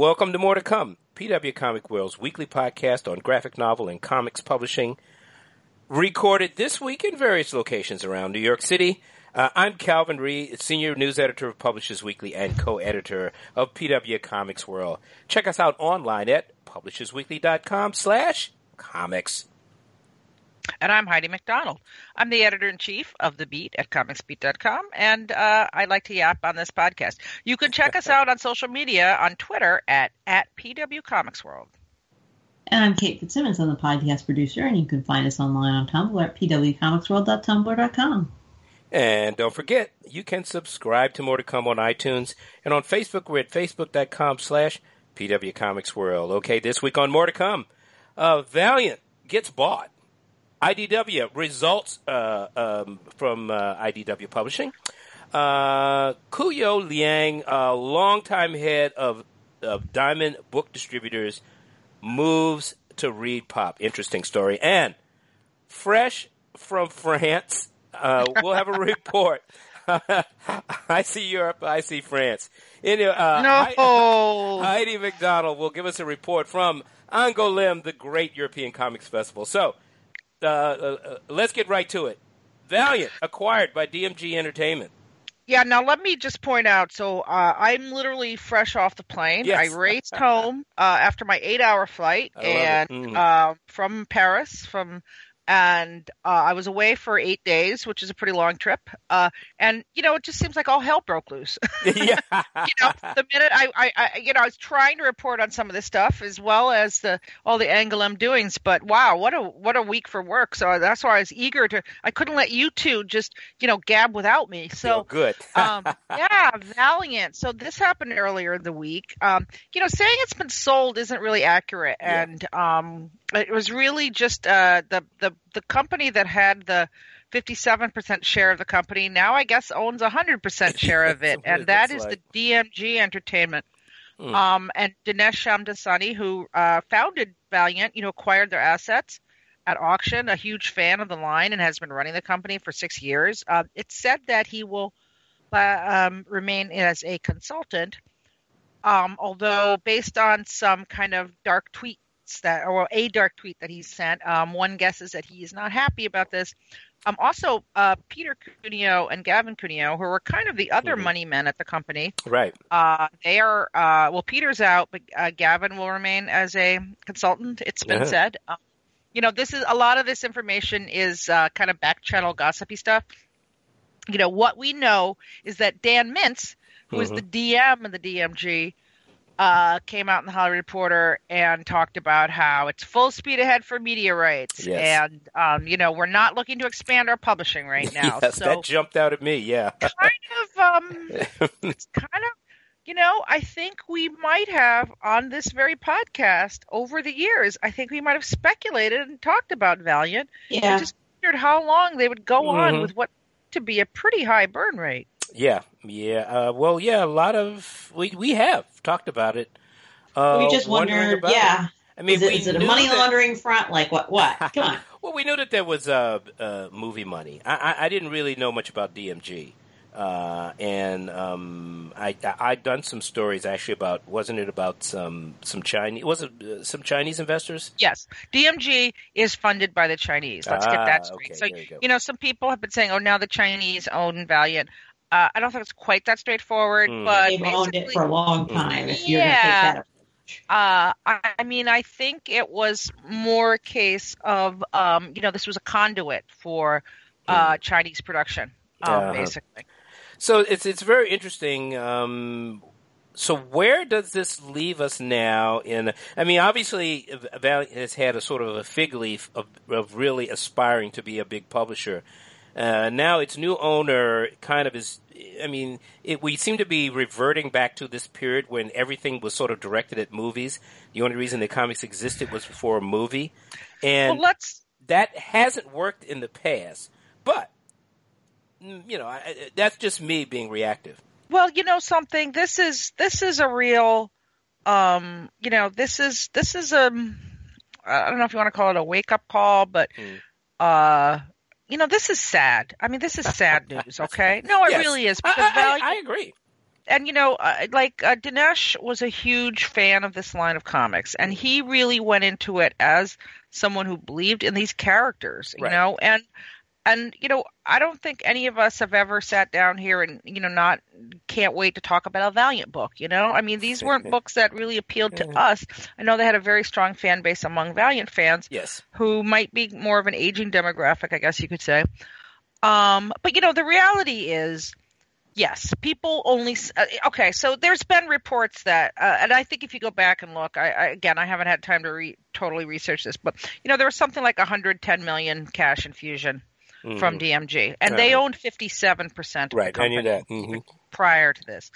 Welcome to More to Come, PW Comic World's weekly podcast on graphic novel and comics publishing. Recorded this week in various locations around New York City. Uh, I'm Calvin Reid, senior news editor of Publishers Weekly and co-editor of PW Comics World. Check us out online at publishersweekly.com slash comics. And I'm Heidi McDonald. I'm the editor in chief of The Beat at comicsbeat.com, and uh, I like to yap on this podcast. You can check us out on social media on Twitter at, at PW Comics World. And I'm Kate Fitzsimmons. I'm the podcast producer, and you can find us online on Tumblr at pwcomicsworld.tumblr.com. And don't forget, you can subscribe to More to Come on iTunes. And on Facebook, we're at facebook.com slash pwcomicsworld. Okay, this week on More to Come, uh, Valiant gets bought. IDW results uh, um, from uh, IDW Publishing. Uh, Kuo Yu Liang, a longtime head of, of Diamond Book Distributors, moves to Reed Pop. Interesting story. And fresh from France, uh, we'll have a report. I see Europe. I see France. Anyway, uh, no. Heidi McDonald will give us a report from Angoulême, the great European Comics Festival. So, uh, uh, let's get right to it. Valiant acquired by DMG Entertainment. Yeah, now let me just point out. So uh, I'm literally fresh off the plane. Yes. I raced home uh, after my eight-hour flight, I and Mhm. uh, from Paris, from and uh, I was away for eight days, which is a pretty long trip. Uh, and you know, it just seems like all hell broke loose. yeah. you know, the minute I, I, I, you know, I was trying to report on some of this stuff as well as the all the Angoulême doings. But wow, what a what a week for work. So that's why I was eager to. I couldn't let you two just you know gab without me. So Oh, good. um, yeah, Valiant. So this happened earlier in the week. Um, you know, saying it's been sold isn't really accurate, Yeah. and um, it was really just uh, the the the company that had the. 57% share of the company now I guess owns 100% share of it and that is like. the DMG Entertainment Hmm. um, and Dinesh Shamdasani who uh, founded Valiant you know acquired their assets at auction a huge fan of the line and has been running the company for 6 years uh, it's said that he will uh, um, remain as a consultant. Um, although, based on some kind of dark tweets that, or a dark tweet that he sent, um, one guesses that he is not happy about this. Um, also, uh, Peter Cuneo and Gavin Cuneo, who were kind of the other Mhm. money men at the company, Right. uh, they are, uh, well, Peter's out, but uh, Gavin will remain as a consultant. It's been said. Um, you know, this is a lot of this information is uh, kind of back channel gossipy stuff. You know, what we know is that Dan Mintz, who is Mhm. the DM of the DMG, uh, came out in the Hollywood Reporter and talked about how it's full speed ahead for media rights, Yes. and um, you know, we're not looking to expand our publishing right now. yes, so that jumped out at me. Yeah. kind of um it's kind of you know i think we might have on this very podcast over the years i think we might have speculated and talked about valiant Yeah. and just wondered how long they would go on Mhm. with what to be a pretty high burn rate Yeah, yeah. Uh, well, yeah. A lot of we we have talked about it. Uh, we just wondering wondered, yeah. It. I mean, is it, we is it a money that- laundering front? Like what? What? Come on. Well, we knew that there was uh, uh, movie money. I, I, I didn't really know much about DMG, uh, and um, I, I I'd done some stories actually about wasn't it about some some Chinese was it uh, some Chinese investors? yes dmg is funded by the chinese let's Ah, get that straight okay, so you you know some people have been saying oh now the chinese own valiant uh, i don't think it's quite that straightforward Hmm. but They've owned it for a long time. If you're take Yeah. that. Uh, I, I mean, I think it was more a case of, um, you know, this was a conduit for uh, Chinese production, um, Uh-huh. basically. So it's it's very interesting. Um, so where does this leave us now? In I mean, obviously, Valiant has had a sort of a fig leaf of, of really aspiring to be a big publisher. Uh, now its new owner kind of is. I mean, it, we seem to be reverting back to this period when everything was sort of directed at movies. The only reason the comics existed was for a movie, and well, let's. that hasn't worked in the past. But mm, you know, I, that's just me being reactive. Well, you know something. This is this is a real, um, you know, this is this is a. I don't know if you want to call it a wake up call, but, Hmm. uh, you know, this is sad. I mean, this is sad news. Okay, no, it Yes. really is I, because I- I- I agree. and you know, uh, like uh, Dinesh was a huge fan of this line of comics, and he really went into it as someone who believed in these characters, you Right. know, and and you know, I don't think any of us have ever sat down here and you know not can't wait to talk about a Valiant book. You know, I mean, these weren't books that really appealed to us. I know they had a very strong fan base among Valiant fans, Yes. who might be more of an aging demographic, I guess you could say. Um, but you know, the reality is, yes, people only. Uh, okay, so there's been reports that, uh, and I think if you go back and look, I, I again, I haven't had time to re- totally research this, but you know, there was something like 110 million cash infusion from Mhm. DMG, and they Uh-huh. owned 57 percent of Right. the I knew that. hmm prior to this.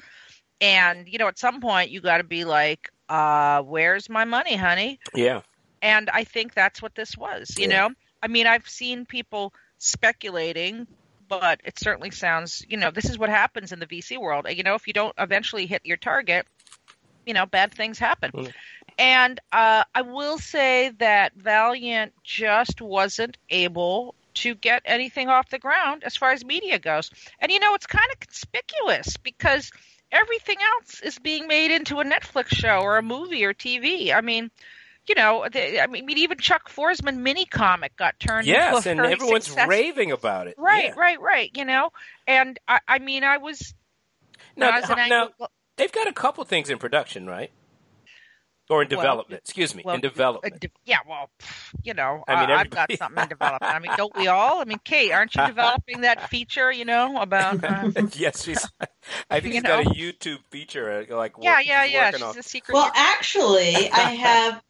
And you know, at some point, you got to be like, uh, "Where's my money, honey?" Yeah. and I think that's what this was. You Yeah. know, I mean, I've seen people speculating, but it certainly sounds, you know, this is what happens in the VC world. You know, if you don't eventually hit your target, you know, bad things happen. Mm. And uh, I will say that Valiant just wasn't able to get anything off the ground as far as media goes. And you know, it's kind of conspicuous because everything else is being made into a Netflix show or a movie or TV. I mean, you know, the, I mean, even Chuck Forsman mini comic got turned Yes, into a and everyone's success- raving about it. Right, Yeah. right, right. You know, and I, I mean, I was Now, now, angle- they've got a couple things in production, right? Or in Well, development. Excuse me, well, in development. De- yeah, well, you know, I mean, uh, I've got something in development. I mean, don't we all? I mean, Kate, aren't you developing that feature? You know about? Uh, yes, she's. I think You she's got a YouTube feature, uh, like yeah, work- yeah, she's yeah. She's on. a secret. Well, actually, I have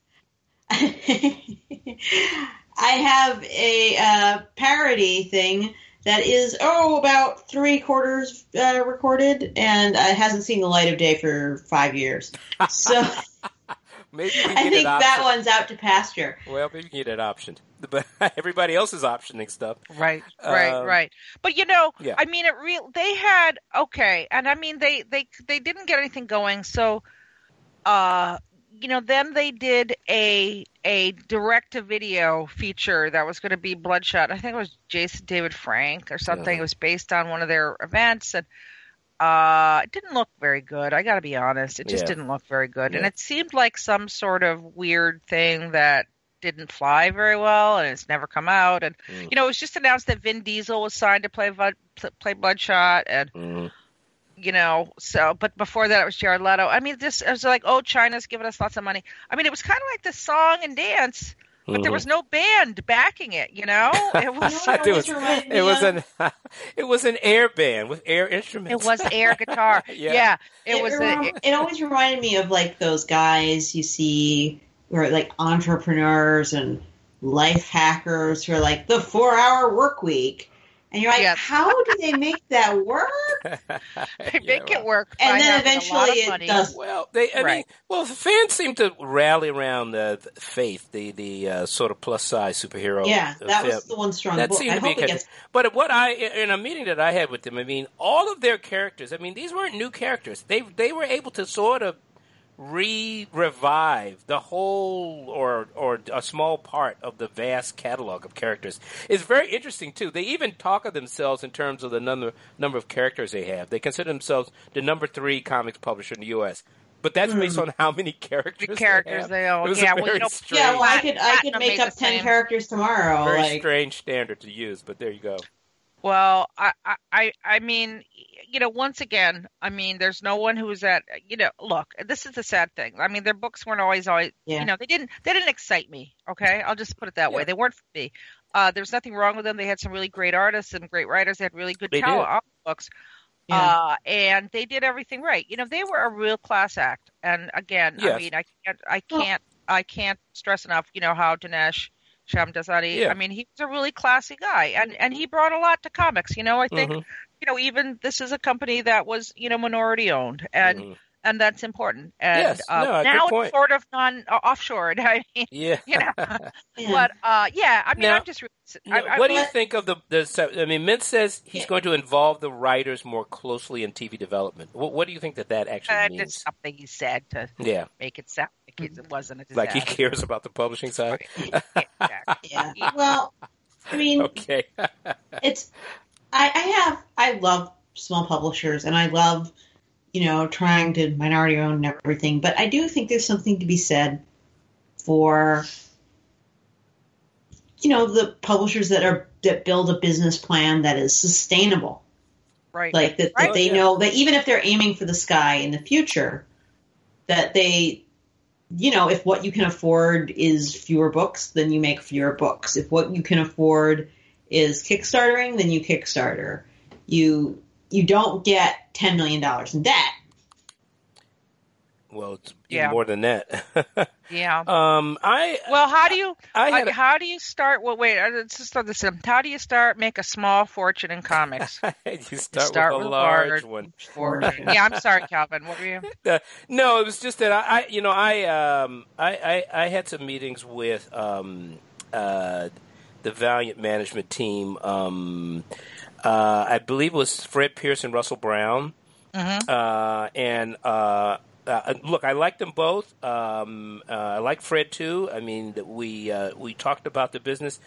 I have a uh, parody thing that is oh about three quarters uh, recorded and uh, hasn't seen the light of day for five years. So Maybe you can I think it that one's out to pasture. Well, maybe you can get it optioned, but everybody else is optioning stuff. Right, right, Um, right. But you know, yeah. I mean, it real. They had okay, and I mean, they they they didn't get anything going. So, uh, you know, then they did a a direct to video feature that was going to be Bloodshot. I think it was Jason David Frank or something. Uh-huh. It was based on one of their events, and uh, it didn't look very good. I got to be honest, it just Yeah. didn't look very good, and it seemed like some sort of weird thing that didn't fly very well, and it's never come out. And Mm. you know, it was just announced that Vin Diesel was signed to play play Bloodshot, and Mhm. you know, so but before that it was Jared Leto. I mean, this it was like, oh, China's giving us lots of money. I mean, it was kind of like the song and dance, but there Mhm. was no band backing it. You know, it was You It was- always reminded me It was an it was an air band with air instruments. it was air guitar. Yeah. yeah. it It, was. rem- A, it always reminded me of like those guys you see who are like entrepreneurs and life hackers who are like the four hour work week. And you're like, Yes. how do they make that work? they Yeah, make it right. work. And then having a lot eventually it money. does. Well, they. I mean, well, the fans seem to rally around the, the faith, the the uh, sort of plus size superhero. Yeah, uh, that film. was the one strong. That book. seemed I to be hope kind gets. But what I in a meeting that I had with them, I mean, all of their characters. I mean, these weren't new characters. They they were able to sort of re revive the whole or or a small part of the vast catalog of characters. It's very interesting too. They even talk of themselves in terms of the number number of characters they have. They consider themselves the number three comics publisher in the U.S. But that's hmm. based on how many characters The characters have. they own. It was Yeah, a well, you very know- strange, Yeah, well, I could I could make up ten same. characters tomorrow. very like, strange standard to use. But there you go. Well, I, I- I, I mean, you know, once again, I mean, there's no one who is at, you know, look, this is the sad thing. I mean, their books weren't always, always, Yeah. you know, they didn't, they didn't excite me. Okay, I'll just put it that way. They weren't for me. Uh, there's nothing wrong with them. They had some really great artists and great writers. They had really good They talent on books. Yeah. Uh, and they did everything right. You know, they were a real class act. And again, I mean, I can't, I can't, I can't stress enough, you know, how Dinesh Shamdasani, Yeah. I mean, he was a really classy guy and, and he brought a lot to comics. You know, I think, Mhm. you know, even this is a company that was, you know, minority owned and, Mhm. And that's important. And Yes. uh, No, good now point. it's sort of non uh, offshored. I mean, Yeah. you know, yeah. but uh, yeah, I mean, Now- I'm just, re- Now, I, I, what do you think of the, the? I mean, Mintz says he's Yeah. going to involve the writers more closely in TV development. What, what do you think that that actually uh, means? it's something he said to Yeah, make it sound like it wasn't a like he cares about the publishing side. Yeah. Well, I mean, Okay. it's I, I have I love small publishers and I love you know, trying to minority own everything, but I do think there's something to be said for, you know, the publishers that are that build a business plan that is sustainable. Right. Like that, Right. that they Yeah. know that even if they're aiming for the sky in the future, that they, you know, if what you can afford is fewer books, then you make fewer books. If what you can afford is Kickstartering, then you Kickstarter. You you don't get ten million dollars in debt. Well, it's Yeah. more than that. Yeah. um, I Well, how do you I had like, how do you start? Well, wait, uh, let's just start this. in. How do you start make a small fortune in comics? you start, Start with a large large. one. Fortune. yeah, I'm sorry, Calvin. What were you? Uh, no, it was just that I, I you know, I, um, I, I, I had some meetings with um, uh, the Valiant management team. Um, uh, I believe it was Fred Pierce and Russell Brown, Mhm. uh, and uh, uh, look, I like them both. Um, uh, I like Fred too. I mean, we uh, we talked about the business.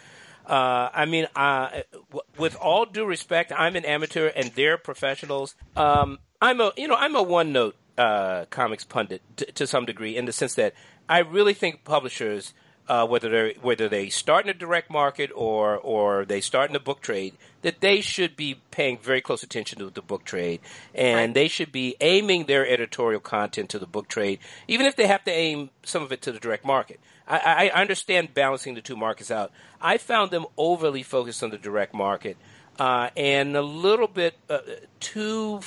Uh, I mean, uh, w- with all due respect, I'm an amateur and they're professionals. Um, I'm a you know I'm a one note uh, comics pundit t- to some degree in the sense that I really think publishers, uh, whether they whether they start in a direct market or or they start in the book trade, that they should be paying very close attention to the book trade and Right. they should be aiming their editorial content to the book trade, even if they have to aim some of it to the direct market. I, I understand balancing the two markets out. I found them overly focused on the direct market uh, and a little bit uh, too,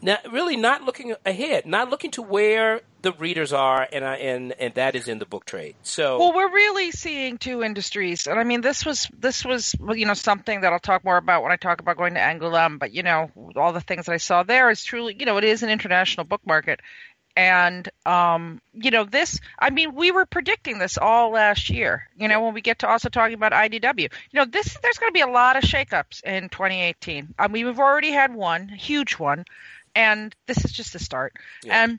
not, really not looking ahead, not looking to where the readers are, and I, and and that is in the book trade. So Well, we're really seeing two industries, and I mean, this was this was you know something that I'll talk more about when I talk about going to Angoulême. But you know, all the things that I saw there is truly, you know, it is an international book market, and um, you know, this. I mean, we were predicting this all last year. You know, when we get to also talking about IDW, you know, this there's going to be a lot of shakeups in 2018. I mean, we've already had one, huge one, and this is just the start. Yeah. And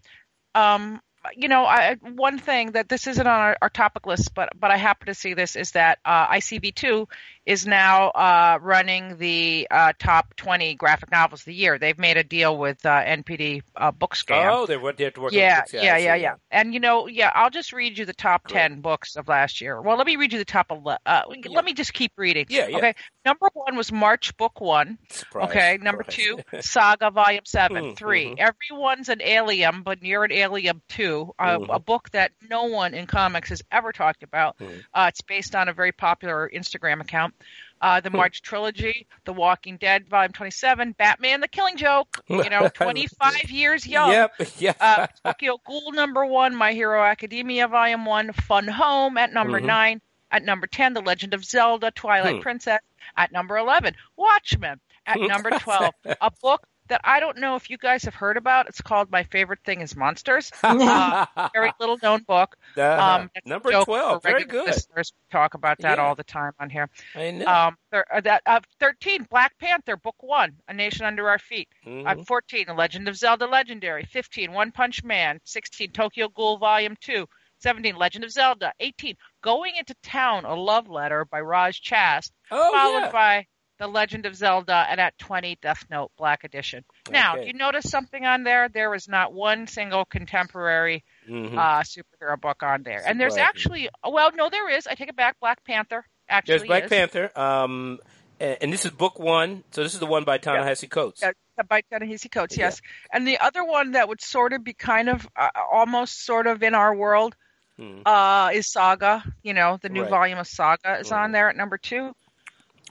um, you know, I, one thing that this isn't on our, our topic list, but but I happen to see this is that uh, ICV2 is now uh, running the uh, top 20 graphic novels of the year. They've made a deal with uh, NPD uh, Bookscan. oh, they're, they're working. Yeah, with- yeah, I yeah, yeah. And you know, yeah, I'll just read you the top Great. ten books of last year. Well, let me read you the top eleven. Uh, Yeah. Let me just keep reading. Yeah, yeah. Okay. Number one was March Book One. Surprise, Okay. Number surprise. two, Saga Volume 7 Mhm, Three. mhm. Everyone's an Alien, but you're an Alien Two. Uh, Mhm. A book that no one in comics has ever talked about. Mhm. Uh, it's based on a very popular Instagram account. Uh, the March trilogy, The Walking Dead, Volume 27, Batman: The Killing Joke. You know, 25 years young. Yep, yeah. Uh, Tokyo Ghoul number one, My Hero Academia volume one, Fun Home at number Mhm. nine. At number 10, The Legend of Zelda, Twilight Hmm. Princess. At number 11, Watchmen. At number 12, a book that I don't know if you guys have heard about. It's called My Favorite Thing is Monsters. Uh, very little known book. Uh-huh. Um, Number 12, very good. Listeners We talk about that Yeah. all the time on here. I know. Um, there, uh, that, uh, 13, Black Panther, Book One, A Nation Under Our Feet. Mhm. Uh, 14, The Legend of Zelda Legendary. 15, One Punch Man. 16, Tokyo Ghoul Volume 2. 17, Legend of Zelda. 18, Going into Town, a love letter by Roz Chast, oh, followed yeah. by The Legend of Zelda, and at 20, Death Note Black Edition. Now, Okay. do you notice something on there? There is not one single contemporary Mhm. uh, superhero book on there. And there's actually, well, no, there is. I take it back. Black Panther actually There's Black is. Panther, um, and, this is book one. So this is the one by Ta-Nehisi Coates. Yeah, by Ta-Nehisi Coates, yes. And the other one that would sort of be kind of uh, almost sort of in our world Mhm. uh, is Saga. You know, the new Right. volume of Saga is Mhm. on there at number two.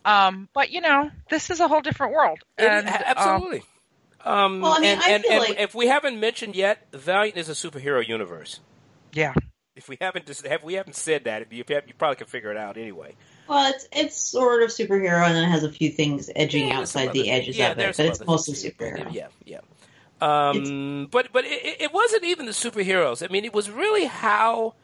Um, but you know, this is a whole different world. And, um, absolutely. Um, Well, I mean, and, I and, feel and like- if we haven't mentioned yet, Valiant is a superhero universe. yeah. If we haven't just have we haven't said that, you, have, you probably can figure it out anyway. Well, it's it's sort of superhero, and then it has a few things edging Yeah, outside the other- edges yeah, of it, but it's other mostly things. superhero. Yeah, yeah. Um, but but it, it wasn't even the superheroes. I mean, it was really how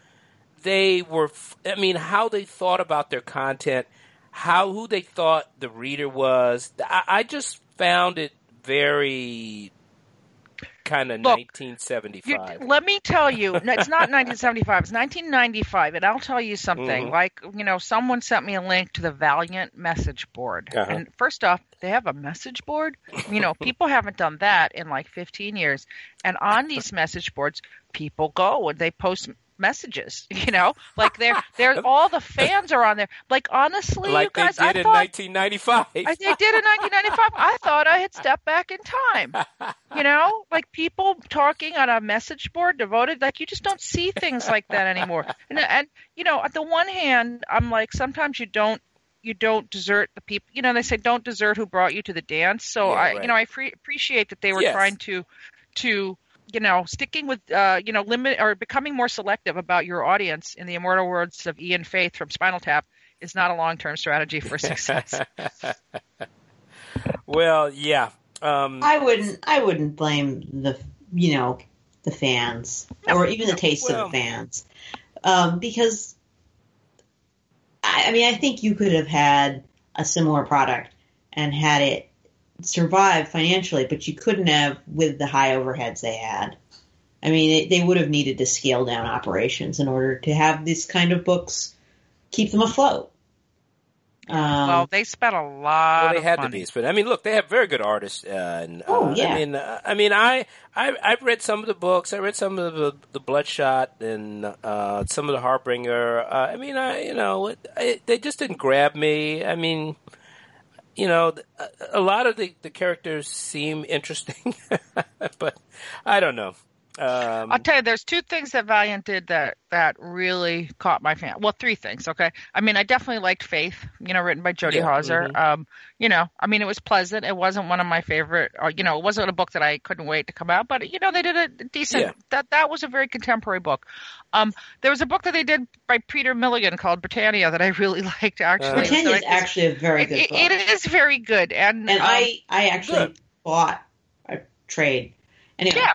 they were. f- I mean, how they thought about their content, how who they thought the reader was. I, I just found it very kind of 1975. You, let me tell you, it's not 1975. It's 1995, and I'll tell you something. Mhm. Like you know, someone sent me a link to the Valiant message board, Uh-huh. and first off, they have a message board. You know, people haven't done that in like 15 years, and on these message boards, people go and they post messages. You know, like they're they're all the fans are on there. Like honestly, like you guys, they did I in thought 1995. I, they did in 1995. I thought I had stepped back in time. You know, like people talking on a message board devoted, like you just don't see things like that anymore. And, and you know, at the one hand, I'm like, sometimes you don't you don't desert the people. You know, they say don't desert who brought you to the dance. So Yeah, I, right. you know, I free, appreciate that they were Yes. trying to to you know sticking with uh you know limit or becoming more selective about your audience in the immortal words of Ian Faith from Spinal Tap is not a long term strategy for success. well, yeah. Um, I wouldn't. I wouldn't blame the you know the fans or even the taste Well- of the fans um, because I, I mean I think you could have had a similar product and had it survive financially, but you couldn't have with the high overheads they had. I mean, they, they would have needed to scale down operations in order to have these kind of books keep them afloat. Um, well, they spent a lot. well, they of had to be, but I mean, look, they have very good artists. Uh, and, uh, Oh, yeah. I mean, uh, I mean, I, I, I've read some of the books. I read some of the, the Bloodshot and uh, some of the Harbinger. Uh, I mean, I, you know, it, I, they just didn't grab me. I mean, you know, a, lot of the, the characters seem interesting, but I don't know. Um, I'll tell you, there's two things that Valiant did that that really caught my fan. Well, three things. Okay, I mean, I definitely liked Faith. You know, written by Jody Yeah, Houser. mhm. Um, you know, I mean, it was pleasant. It wasn't one of my favorite. Or, you know, it wasn't a book that I couldn't wait to come out. But you know, they did a decent. Yeah. That that was a very contemporary book. Um, there was a book that they did by Peter Milligan called Britannia that I really liked. Actually, Uh, Britannia is So actually a very good it- book. it is very good, and and um, I I actually Good. bought a trade. Anyway, Yeah.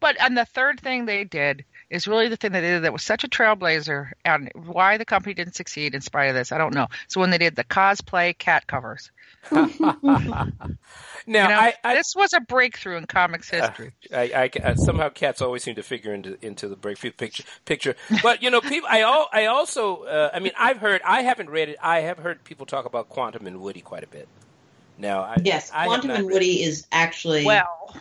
But and the third thing they did is really the thing that they did that was such a trailblazer, and why the company didn't succeed in spite of this, I don't know. So when they did the cosplay cat covers, now, you know, I, I, this was a breakthrough in comics history. I, I, I- somehow cats always seem to figure into into the breakthrough picture. Picture, but you know, people. I al- I also. Uh, I mean, I've heard. I haven't read it. I have heard people talk about Quantum and Woody quite a bit. Now, I, yes, I have Quantum and Woody is actually well,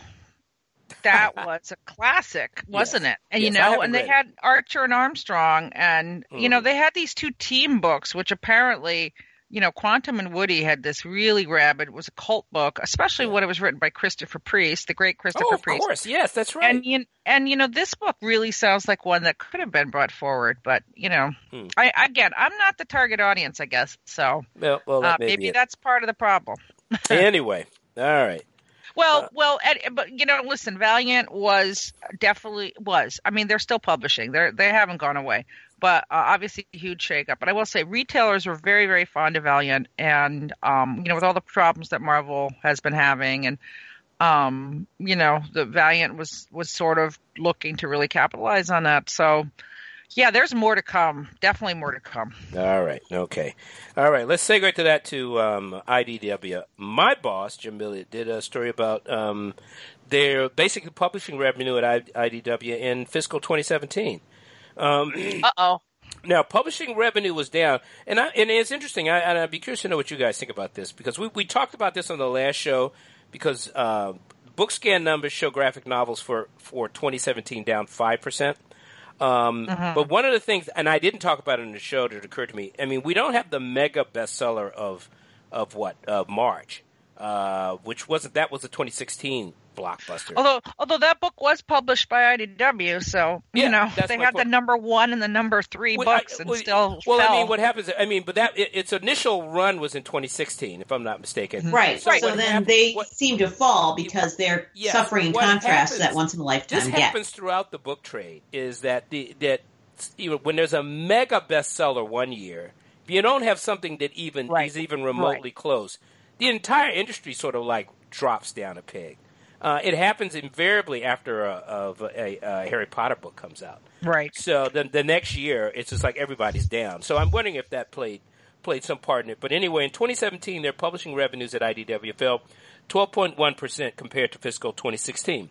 that was a classic, wasn't it? And Yes, you know, and they it. had Archer and Armstrong, and you know, Mhm. they had these two team books, which apparently. You know, Quantum and Woody had this really rabid. It was a cult book, especially when it was written by Christopher Priest, the great Christopher Priest. Oh, of Priest. course, yes, that's right. And you and you know this book really sounds like one that could have been brought forward, but you know, Hmm. I again I'm not the target audience, I guess. So well, well, uh, that may maybe that's part of the problem. anyway, all right. Well, Uh, well, and, but you know, listen, Valiant was definitely was. I mean, they're still publishing. They're they haven't gone away, but uh, obviously a huge shakeup. But I will say, retailers were very very fond of Valiant, and um, you know, with all the problems that Marvel has been having, and um, you know, the Valiant was was sort of looking to really capitalize on that. So. Yeah, there's more to come. Definitely more to come. All right. Okay. All right. Let's segue to that to um, IDW. My boss, Jim Milliot, did a story about um, their basically publishing revenue at IDW in fiscal 2017. Um, Uh oh. now, publishing revenue was down, and I, and it's interesting. I, and I'd be curious to know what you guys think about this because we we talked about this on the last show because uh, book scan numbers show graphic novels for for 2017 down five percent. Um, But one of the things, and I didn't talk about it in the show that occurred to me. I mean, we don't have the mega bestseller of of what of March, uh, which wasn't that was a 2016 blockbuster. Although, although that book was published by IDW, so Yeah, you know they my had point. the number one and the number three Well, I- books and well, still well, fell. I mean, what happens? I mean, but that it, its initial run was in 2016, if I'm not mistaken. Mm-hmm. right. So So, then hap- they what- seem to fall because they're Yes, suffering in contrast to that once in a lifetime This get. happens throughout the book trade. Is that the that you know, when there's a mega bestseller one year, if you don't have something that even Right. is even remotely close, the entire industry sort of like drops down a peg. Uh, it happens invariably after a, of a, a Harry Potter book comes out. right. So the the next year, it's just like everybody's down. So I'm wondering if that played played some part in it. But anyway, in 2017, their publishing revenues at IDW fell 12.1 percent compared to fiscal 2016.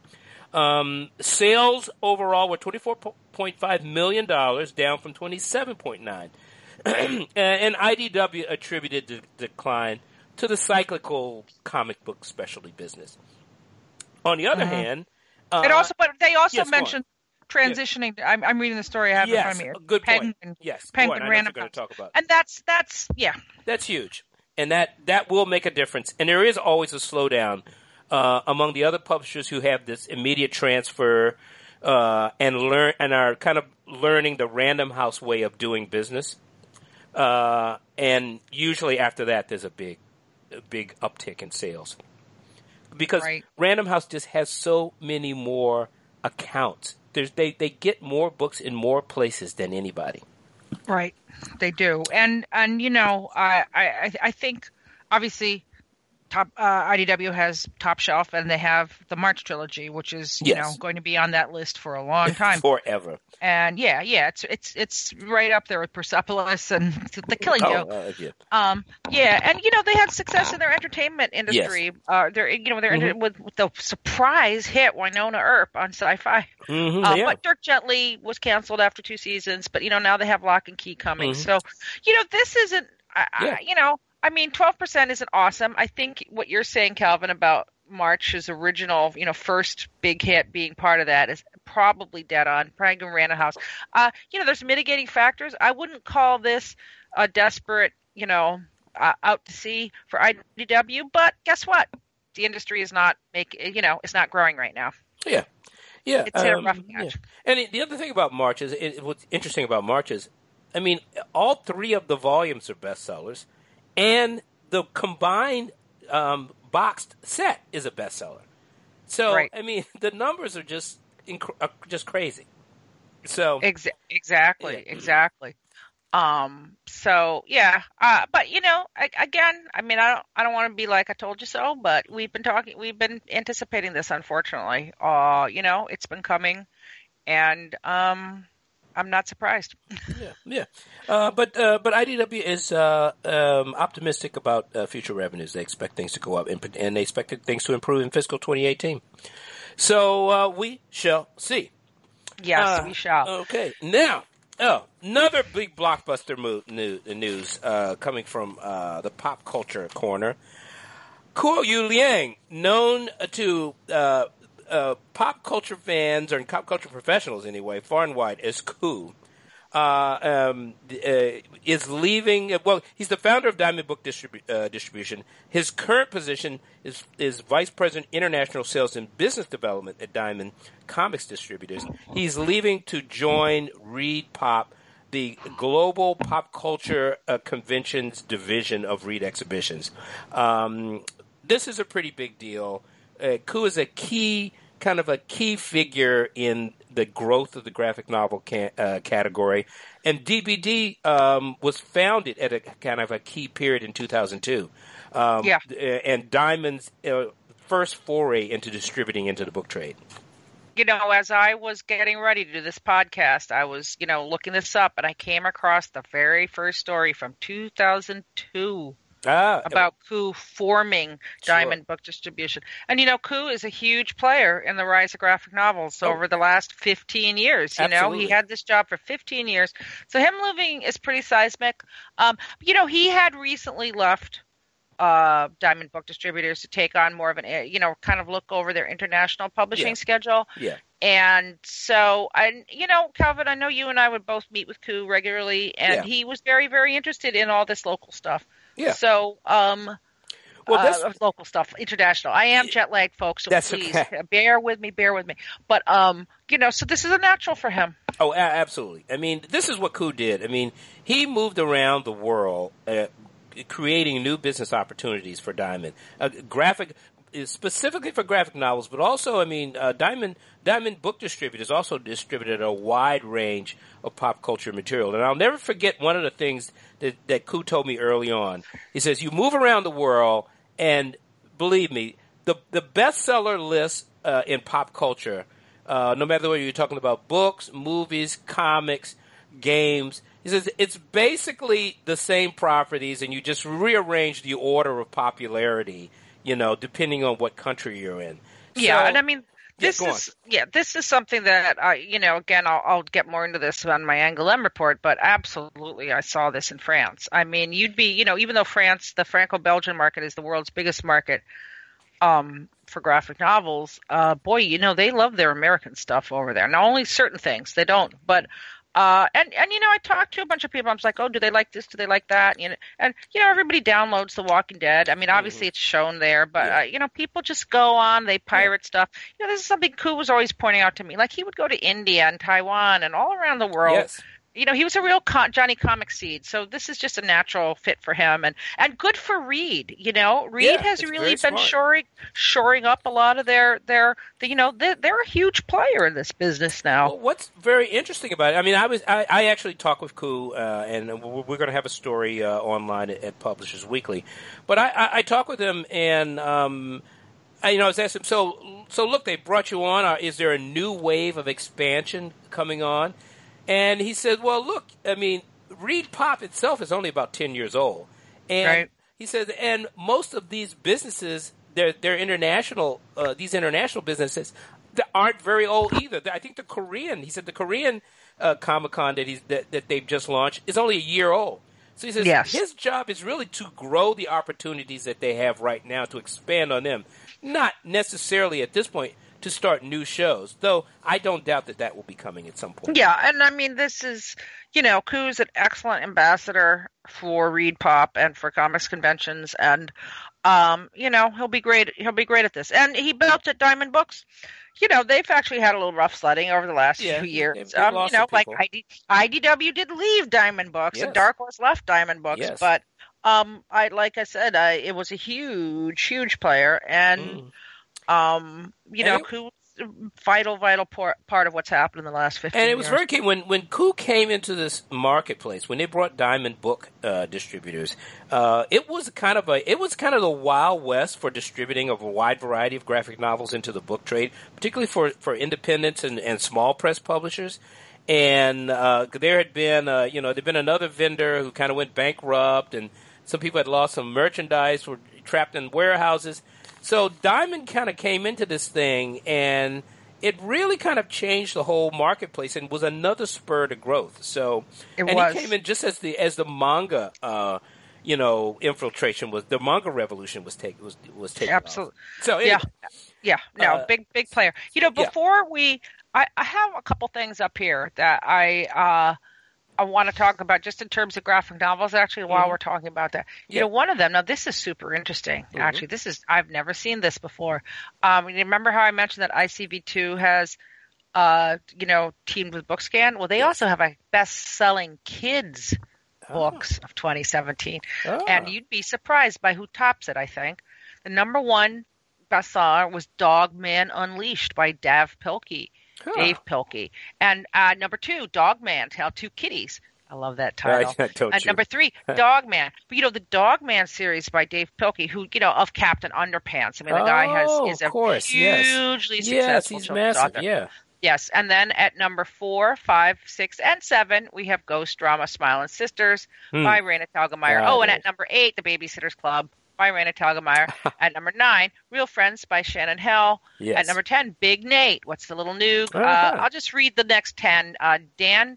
Um, sales overall were $24.5 million, down from 27.9 and IDW attributed the decline to the cyclical comic book specialty business. On the other Mhm. hand, uh, it also, but they also yes, mentioned transitioning. I'm, I'm reading the story I have in yes, front of me. good point. Yes, Penguin on. I know what you're Random going to House. talk about. and that's that's yeah. That's huge, and that that will make a difference. And there is always a slowdown uh, among the other publishers who have this immediate transfer uh, and learn and are kind of learning the Random House way of doing business. Uh, and usually after that, there's a big, a big uptick in sales because Right. Random House just has so many more accounts. There's they they get more books in more places than anybody. Right, they do, and and you know, I I I think obviously, top uh, IDW has Top Shelf, and they have the March trilogy, which is you Yes. know going to be on that list for a long time. Forever. and yeah, yeah, it's it's it's right up there with Persepolis and The Killing Joke. Oh, uh, yeah. Um, yeah, and you know they had success in their entertainment industry. Uh, they're you know they're Mm-hmm. with, with the surprise hit Wynonna Earp on Syfy. Mhm, Uh, yeah. But Dirk Gently was canceled after two seasons. But you know now they have Lock and Key coming. Mhm. So you know this isn't. I, Yeah. I, you know I mean twelve percent isn't awesome. I think what you're saying, Calvin, about March's original, you know, first big hit being part of that is probably dead on. Prague Random House. Uh, you know, there's mitigating factors. I wouldn't call this a desperate, you know, uh, out to sea for IDW. But guess what? The industry is not make you know it's not growing right now. Yeah, yeah. It's hit a um, rough yeah. And it- the other thing about March is, it, what's interesting about March is, I mean, all three of the volumes are bestsellers, and the combined um, boxed set is a bestseller. So, Right. I mean, the numbers are just inc- are just crazy. So, Ex- exactly, Yeah. exactly. Um. So yeah. Uh. But you know, I, again, I mean, I don't. I don't want to be like I told you so. But we've been talking. We've been anticipating this. Unfortunately. Uh. You know, it's been coming, and um, I'm not surprised. yeah, yeah. Uh, but uh, but IDW is uh, um, optimistic about uh, future revenues. They expect things to go up, and, and they expect things to improve in fiscal 2018. So uh, we shall see. Yes, Uh, we shall. Okay, now, oh, another big blockbuster mo- new, news uh, coming from uh, the pop culture corner. Kuo Yu Liang, known to uh, uh, pop culture fans or pop culture professionals anyway, far and wide, as Ku, uh, um, uh, is leaving. Well, he's the founder of Diamond Book Distribu- uh, Distribution. His current position is is Vice President International Sales and Business Development at Diamond Comics Distributors. He's leaving to join Reed Pop, the global pop culture uh, conventions division of Reed Exhibitions. Um, this is a pretty big deal. Uh, Ku is a key, kind of a key figure in the growth of the graphic novel uh, category, and DBD um, was founded at a kind of a key period in 2002. Um, Yeah. uh, and Diamond's uh, first foray into distributing into the book trade. you know, as I was getting ready to do this podcast, I was, you know, looking this up and I came across the very first story from 2002 Ah, about Ku forming Sure. Diamond Book Distribution. And, you know, Ku is a huge player in the rise of graphic novels Oh. over the last 15 years. You know, he had this job for 15 years. So him leaving is pretty seismic. Um, you know, he had recently left uh, Diamond Book Distributors to take on more of an, you know, kind of look over their international publishing Yeah. schedule. yeah, And so, and you know, Calvin, I know you and I would both meet with Ku regularly, and Yeah. he was very, very interested in all this local stuff. Yeah. So, um, Well, uh, local stuff, international. I am jet lagged, folks, so That's please okay. bear with me, bear with me. But um, you know, so this is a natural for him. Oh, a- absolutely. I mean, this is what Ku did. I mean, he moved around the world, uh, creating new business opportunities for Diamond. Uh, graphic, specifically for graphic novels, but also, I mean, uh, Diamond Diamond Book Distributors also distributed a wide range of pop culture material. And I'll never forget one of the things that, that Ku told me early on. He says, "You move around the world, and believe me, the the bestseller list uh, in pop culture." uh, no matter whether you're talking about books, movies, comics, games. He says it's basically the same properties, and you just rearrange the order of popularity, you know, depending on what country you're in. Yeah, So- and I mean, this on. is yeah, this is something that I, you know, again, I'll, I'll get more into this on my Angoulême report, but absolutely, I saw this in France. I mean, you'd be, you know, even though France, the Franco-Belgian market is the world's biggest market um, for graphic novels, uh, boy, you know, they love their American stuff over there. Not only certain things, they don't, but uh, and and you know, I talked to a bunch of people. I was like, oh, do they like this? Do they like that? You know, and you know, everybody downloads The Walking Dead. I mean, obviously it's shown there, but Yeah. uh, you know, people just go on, they pirate stuff. You know, this is something Koo was always pointing out to me. Like he would go to India and Taiwan and all around the world. Yes. You know, he was a real con- Johnny Comic Seed, so this is just a natural fit for him, and and good for Reed. You know, Reed Yeah, has really been smart. shoring shoring up a lot of their their. The, you know, they're, they're a huge player in this business now. Well, what's very interesting about it, I mean, I was I, I actually talked with Koo, uh, and we're, going to have a story uh, online at, at Publishers Weekly, but I, I, I talked with him, and um, I, you know, I was asking him, so so look, they brought you on. Uh, is there a new wave of expansion coming on? And he said, well, look, I mean, Reed Pop itself is only about ten years old, and Right. he says, and most of these businesses, they're they're international. Uh, these international businesses that aren't very old either. I think the Korean, he said, the Korean uh, Comic Con that he's that, that they've just launched is only a year old. So he says Yes. his job is really to grow the opportunities that they have right now to expand on them, not necessarily at this point to start new shows. Though I don't doubt that that will be coming at some point. Yeah, and I mean, this is, you know, Koo's an excellent ambassador for Reed Pop and for comics conventions, and, um, you know, he'll be great. He'll be great at this. And he built at Diamond Books. You know, they've actually had a little rough sledding over the last Yeah, few years. um, you know, like. ID, IDW did leave Diamond Books, Yes. and Dark Horse left Diamond Books, Yes. but. Um, I like I said, I, it was a huge, huge player, and Mm. Um, you And know, vital, vital por- part of what's happened in the last fifteen. And it was years. very key when when Koo came into this marketplace when they brought Diamond Book uh, distributors. Uh, it was kind of a it was kind of the wild west for distributing of a wide variety of graphic novels into the book trade, particularly for for independents and, and small press publishers. And uh, there had been uh, you know there'd been another vendor who kind of went bankrupt, and some people had lost some merchandise, were trapped in warehouses. So Diamond kind of came into this thing and it really kind of changed the whole marketplace and was another spur to growth. So It and was. he came in just as the as the manga uh, you know infiltration was the manga revolution was take was was taking off. Absolutely. So Yeah. anyway, Yeah, no, Uh, big big player. You know, yeah. before we, I, I have a couple things up here that I uh, I want to talk about just in terms of graphic novels. Actually, while Mhm. we're talking about that, you Yeah. know, one of them. Now, this is super interesting. Mhm. Actually, this is I've never seen this before. Um, you remember how I mentioned that ICV2 has, uh, you know, teamed with Bookscan? Well, they Yes. also have a best-selling kids Ah. books of 2017 Ah. and you'd be surprised by who tops it. I think the number one bestseller was Dog Man Unleashed by Dav Pilkey, Huh. Dav Pilkey, and uh, number two, Dog Man Tell Two Kitties. I love that title. I told And you. number three, Dog Man. But you know the Dog Man series by Dav Pilkey, who you know of Captain Underpants. I mean, the guy Oh, has is a course, yes. hugely yes, successful he's children's massive. author. Yeah. Yes, and then at number four, five, six, and seven, we have Ghost Drama Smiling Sisters Hmm. by Raina Telgemeier. Oh, and at number eight, The Babysitters Club by Raina Telgemeier. at number nine, Real Friends by Shannon Hale. Yes. At number ten, Big Nate. What's the little nuke? Uh-huh. Uh, I'll just read the next ten. Uh, Dan,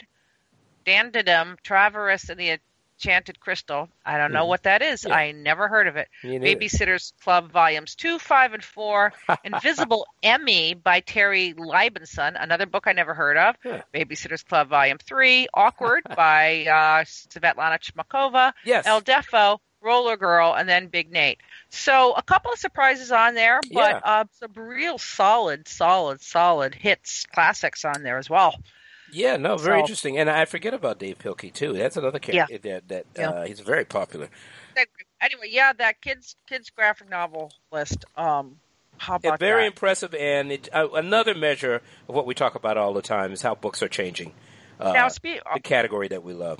Dan Didum, Traverse and the Enchanted Crystal. I don't know Mhm. what that is. Yeah. I never heard of it. Babysitters Club Volumes 2, 5, and 4. Invisible Emmie by Terri Libenson, another book I never heard of. Yeah. Babysitters Club Volume 3. Awkward by uh, Svetlana Chmakova. Yes. El Deafo, Roller Girl, and then Big Nate. So a couple of surprises on there, but Yeah. uh, some real solid, solid, solid hits, classics on there as well. Yeah, no, very So- interesting. And I forget about Dav Pilkey too. That's another character that that Yeah. uh, he's very popular. Anyway, yeah, that kids kids graphic novel list. Um, how Yeah, about very that? impressive. And it, uh, another measure of what we talk about all the time is how books are changing. Uh, now, spe- the category that we love.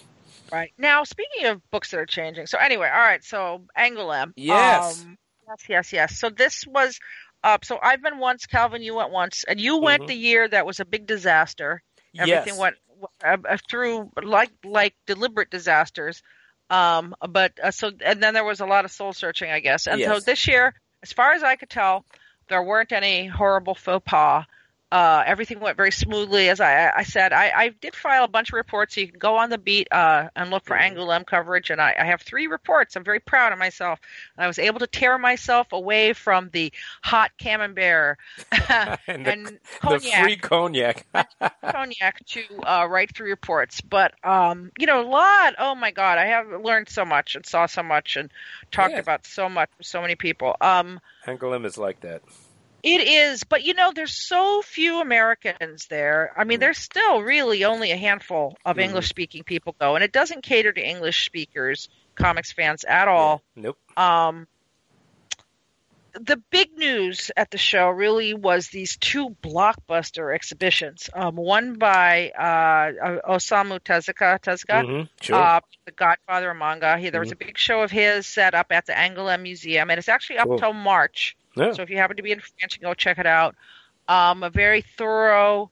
Right. Now, speaking of books that are changing, so anyway, all right, so Angoulême. Yes. Um, yes, yes, yes. So this was, uh, so I've been once, Calvin, you went once, and you went Mhm. the year that was a big disaster. Everything yes. went uh, uh, through like like deliberate disasters. Um, but uh, so and then there was a lot of soul searching, I guess. And so this year, as far as I could tell, There weren't any horrible faux pas. Uh, everything went very smoothly. As I, I said, I, I, did file a bunch of reports. So you can go on the beat uh, and look for mm-hmm. Angoulême coverage, and I, I, have three reports. I'm very proud of myself. And I was able to tear myself away from the hot camembert and, the, and cognac, the free cognac, cognac to uh, write three reports. But um, you know, a lot. Oh my God, I have learned so much and saw so much and talked yes. about so much with so many people. Um, Angoulême is like that. It is, but you know, there's so few Americans there. I mean, mm. there's still really only a handful of mm. English speaking people go, and it doesn't cater to English speakers, comics fans at all. Nope. Um, the big news at the show really was these two blockbuster exhibitions. Um, one by uh, Osamu Tezuka, Tezuka, mm-hmm. sure. uh, the Godfather of manga. He, there was mm-hmm. a big show of his set up at the Angoulême Museum, and it's actually up cool. till March. Yeah. So if you happen to be in France, you can go check it out. Um, a very thorough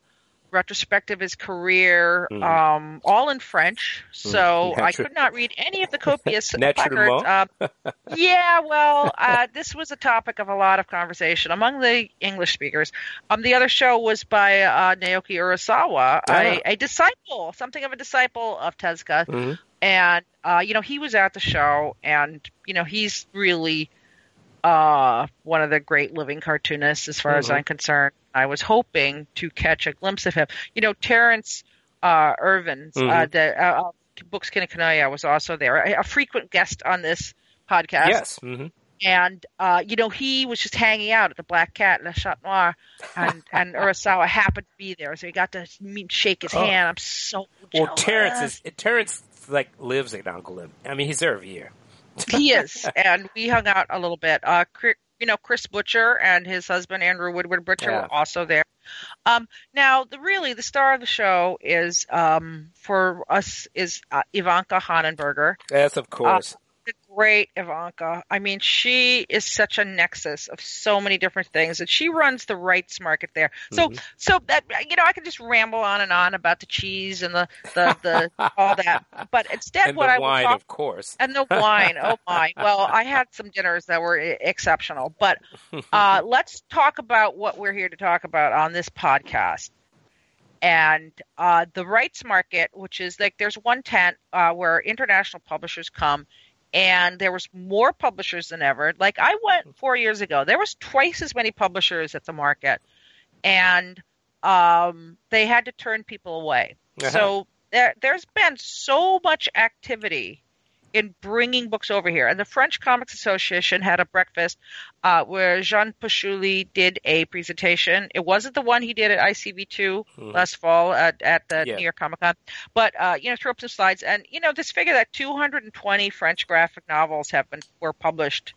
retrospective of his career, mm. um, all in French. Hmm. So mm. I could not read any of the copious placards. Um, yeah, well, uh, this was a topic of a lot of conversation among the English speakers. Um, the other show was by uh, Naoki Urasawa, a, ah. a, disciple, something of a disciple of Tezuka. Mm-hmm. And, uh, you know, he was at the show, and, you know, he's really – uh, one of the great living cartoonists, as far mm-hmm. as I'm concerned. I was hoping to catch a glimpse of him. You know, Terence uh, Irvin's uh, mm-hmm. uh, the uh, Books Kinokuniya was also there, a, frequent guest on this podcast. Yes. Mm-hmm. And uh, you know, he was just hanging out at the Black Cat, in Le Chat Noir, and and Urasawa happened to be there, so he got to meet, shake his oh. hand. I'm so jealous. well. Terence is Terence like lives at Uncle I mean, he's there every year he is, and we hung out a little bit. Uh, you know, Chris Butcher and his husband Andrew Woodward Butcher yeah. were also there. Um, now, the really the star of the show is um, for us is uh, Ivanka Hahnenberger. Yes, of course. Uh, great Ivanka. I mean, she is such a nexus of so many different things, and she runs the rights market there. So, mm-hmm. so that you know, I could just ramble on and on about the cheese and the the, the all that, but instead, and what the I wine, talk, of course, and the wine. Oh my! Well, I had some dinners that were exceptional, but uh, let's talk about what we're here to talk about on this podcast and uh, the rights market, which is like there's one tent uh, where international publishers come and there was more publishers than ever. Like I went four years ago, there was twice as many publishers at the market, and um, they had to turn people away. Uh-huh. So there, there's been so much activity in bringing books over here. And the French Comics Association had a breakfast uh, where Jean Pachuli did a presentation. It wasn't the one he did at ICV2 mm-hmm. last fall at, at the yeah. New York Comic Con, but uh, you know, threw up some slides. And you know, this figure that 220 French graphic novels have been were published.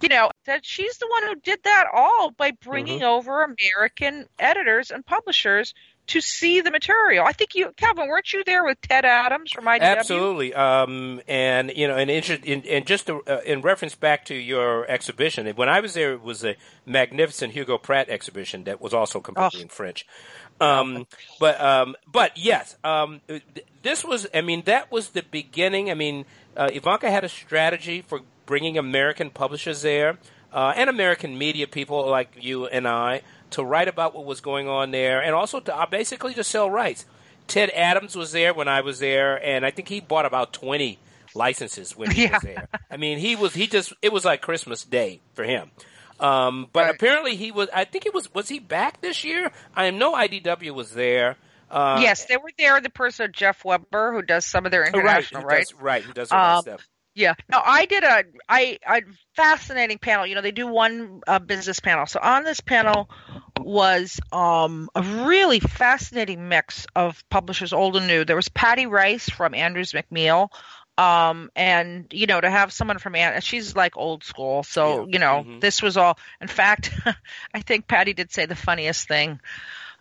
You know that she's the one who did that all by bringing mm-hmm. over American editors and publishers to see the material. I think you, Calvin, weren't you there with Ted Adams from IDW? Absolutely. Um, and you know, and, in, and just to, uh, in reference back to your exhibition, when I was there, it was a magnificent Hugo Pratt exhibition that was also completely oh. in French. Um, but um, but yes, um, this was. I mean, that was the beginning. I mean, uh, Ivanka had a strategy for bringing American publishers there. Uh, and American media people like you and I to write about what was going on there, and also to uh, basically to sell rights. Ted Adams was there when I was there, and I think he bought about twenty licenses when he yeah. was there. I mean, he was he just it was like Christmas Day for him. Um, but right. apparently he was. I think it was. Was he back this year? I know IDW was there. Uh, yes, they were there. The person Jeff Webber, who does some of their international right, rights, right, who does all um, stuff. Yeah. No, I did a I a fascinating panel. You know, they do one uh, business panel. So on this panel was um, a really fascinating mix of publishers old and new. There was Patty Rice from Andrews McMeel. Um, and you know, to have someone from Ann, she's like old school. So, yeah. you know, mm-hmm. this was all, in fact, I think Patty did say the funniest thing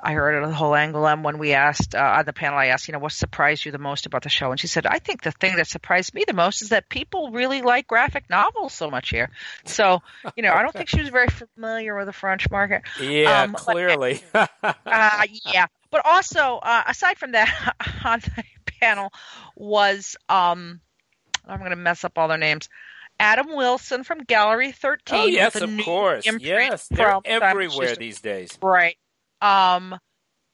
I heard it on the whole Angoulême when we asked uh, on the panel. I asked, you know, what surprised you the most about the show? And she said, I think the thing that surprised me the most is that people really like graphic novels so much here. So, you know, I don't think she was very familiar with the French market. Yeah, um, clearly. But, uh, yeah, but also uh, aside from that, on the panel was um, I'm going to mess up all their names. Adam Wilson from Gallery 13. Oh yes, of course. Yes, they're everywhere these days. Right. Um,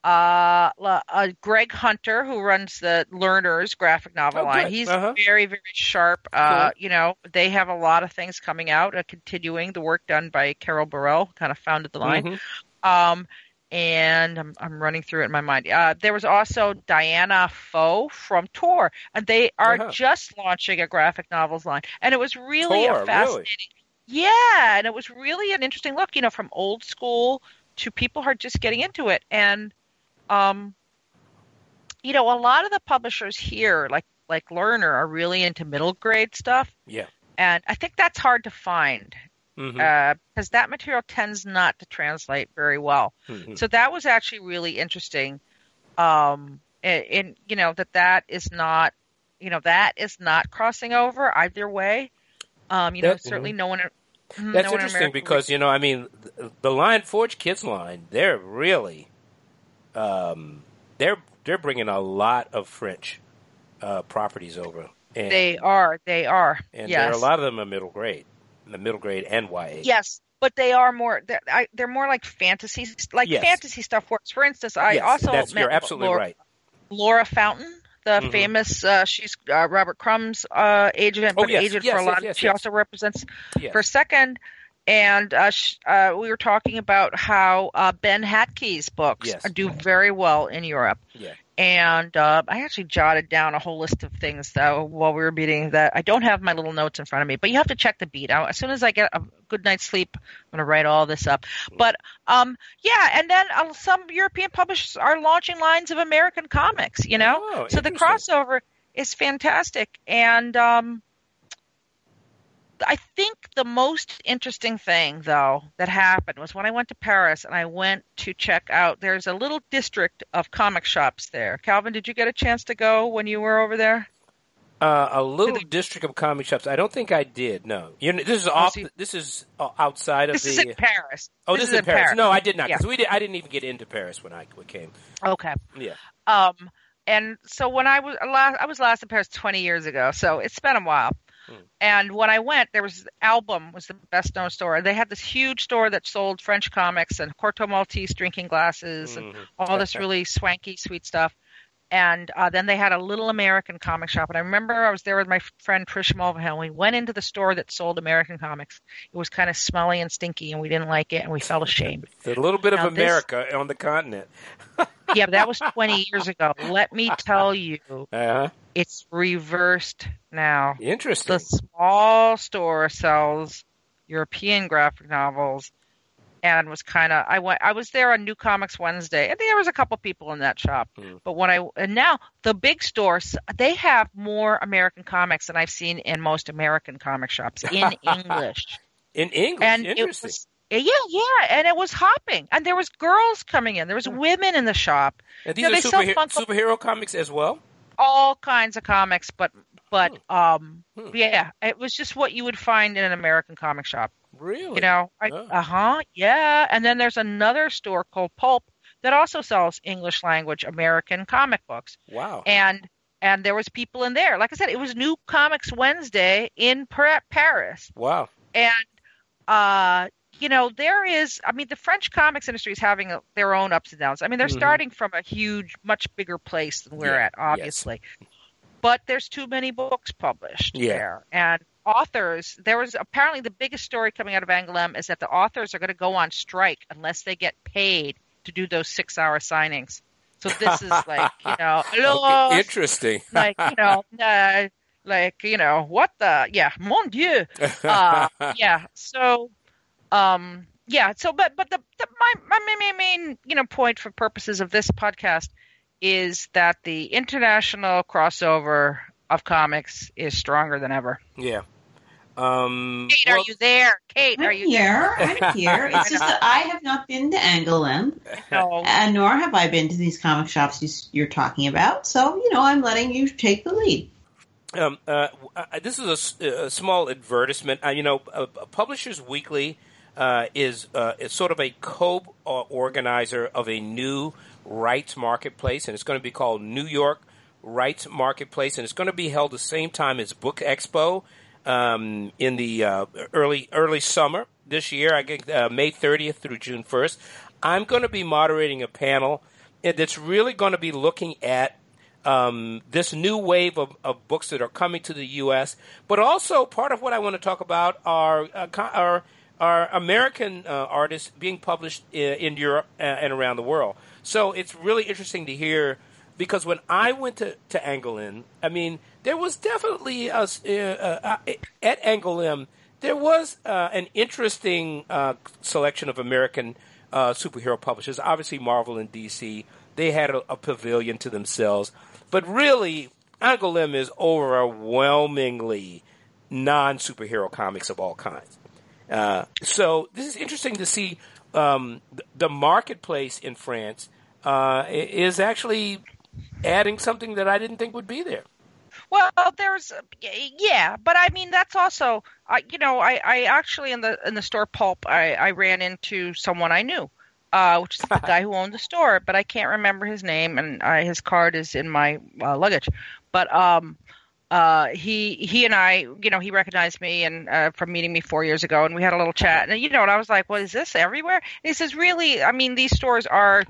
uh, la- uh, Greg Hunter, who runs the Lerner's graphic novel Oh, line, he's Uh-huh. very, very sharp. Uh, you know, they have a lot of things coming out, uh, continuing the work done by Carol Burrell, who kind of founded the line. Mhm. Um, and I'm, I'm running through it in my mind. Uh, there was also Diana Pho from Tor, and they are Uh-huh. just launching a graphic novels line, and it was really Tor, a really? fascinating. Yeah, and it was really an interesting look, you know, from old school to people who are just getting into it, and um, you know, a lot of the publishers here, like like Lerner, are really into middle grade stuff, Yeah. and I think that's hard to find because that material tends not to translate very well. Mhm. So that was actually really interesting. Um, in, in you know that that is not, you know that is not crossing over either way. Um, you know, That- certainly no one. That's no interesting because you know, I mean, the, Lion Forge Kids line, they're really, um, they're they're bringing a lot of French uh, properties over, and they are, they are. and yes. there are a lot of them are middle grade, the middle grade and YA. Yes, but they are more. They're, I, they're more like fantasy, like Yes. fantasy stuff works. For instance, I Yes, also met you're absolutely Laura, right. Laura Fountain, the Mhm. famous. Uh, she's uh, Robert Crumb's uh, agent, Oh, but yes, agent yes, for a lot. yes, she yes. also represents for Second. And uh, sh- uh, we were talking about how uh, Ben Hatke's books do very well in Europe. Yeah. And uh, I actually jotted down a whole list of things though while we were meeting that I don't have my little notes in front of me, but you have to check the beat out. As soon as I get a good night's sleep, I'm going to write all this up. But um, yeah, and then uh, some European publishers are launching lines of American comics. You know, Oh, so the crossover is fantastic, and um, I think the most interesting thing, though, that happened was when I went to Paris and I went to check out. There's a little district of comic shops there. Calvin, did you get a chance to go when you were over there? Uh, a little district of comic shops. I don't think I did. No, you know, this is off. see- this is uh, outside of This the. is in Paris. oh, this, is is in Paris. No, I did not Yeah. we did. I didn't even get into Paris when I came. Okay. Yeah. Um, and so when I was last, I was last in Paris 20 years ago, so it's been a while. Hmm. And when I went, there was Album was the best known store. They had this huge store that sold French comics and Corto Maltese drinking glasses and Mhm. all this really swanky, sweet stuff. And uh, then they had a little American comic shop. And I remember I was there with my friend Trish Mulvihill. And we went into the store that sold American comics. It was kind of smelly and stinky, and we didn't like it, and we felt ashamed. A little bit of Now, this- America on the continent. yeah, but that was 20 years ago. Let me tell you, Uh-huh. it's reversed now. Interesting. The small store sells European graphic novels and was kind of I went I was there on New Comics Wednesday and there was a couple people in that shop. Hmm. But when I and now the big stores they have more American comics than I've seen in most American comic shops in English. In English. And Interesting. was yeah, yeah, and it was hopping, and there was girls coming in. There was women in the shop. and these you know, are they sell superhe- Funko- superhero comics as well. all kinds of comics, but but um Hmm. yeah, it was just what you would find in an American comic shop. Really? You know, Oh. uh huh, yeah. And then there's another store called Pulp that also sells English language American comic books, Wow. and and there was people in there. Like I said, it was New Comics Wednesday in Paris, Wow. and uh you know there is i mean the french comics industry is having a, their own ups and downs i mean they're Mhm. starting from a huge much bigger place than we're Yeah, at obviously but there's too many books published Yeah. there and authors there was apparently the biggest story coming out of angoulême is that the authors are going to go on strike unless they get paid to do those six hour signings so this is like you know Okay, Interesting. like you know uh, like you know what the yeah mon dieu uh, yeah. So, um, yeah. So, but but the, the my, my main main you know point for purposes of this podcast is that the international crossover of comics is stronger than ever. yeah. Um, Kate, well, are you there? Kate, I'm are you here. I'm here. It's just that I have not been to Angoulême, No. and nor have I been to these comic shops you, you're talking about. So, you know, I'm letting you take the lead. Um, uh, uh, this is a small advertisement. Uh, you know, uh, Publishers Weekly uh, is uh, is sort of a co-organizer of a new rights marketplace, and it's going to be called New York Rights Marketplace, and it's going to be held the same time as Book Expo. Um, in the uh, early early summer this year. I think uh, May 30th through June 1st. I'm going to be moderating a panel that's really going to be looking at um, this new wave of, of, books that are coming to the U.S., but also part of what I want to talk about are uh, are, are American uh, artists being published in, in Europe and around the world. So it's really interesting to hear because when I went to, to Angoulême, I mean, there was definitely a, uh, uh, at Angoulême, there was uh, an interesting uh, selection of American uh, superhero publishers. Obviously, Marvel and DC, they had a, a pavilion to themselves. But really, Angoulême is overwhelmingly non superhero comics of all kinds. Uh, so this is interesting to see um, the marketplace in France uh, is actually adding something that I didn't think would be there. Well, there's yeah, but I mean that's also uh, you know I, I actually in the in the store pulp I, I ran into someone I knew uh, which is the guy who owned the store, but I can't remember his name, and I, his card is in my uh, luggage. But um, uh, he he and I, you know, he recognized me and uh, from meeting me four years ago, and we had a little chat. And you know, and I was like, "What is this everywhere?" And he says, "Really? I mean, these stores are."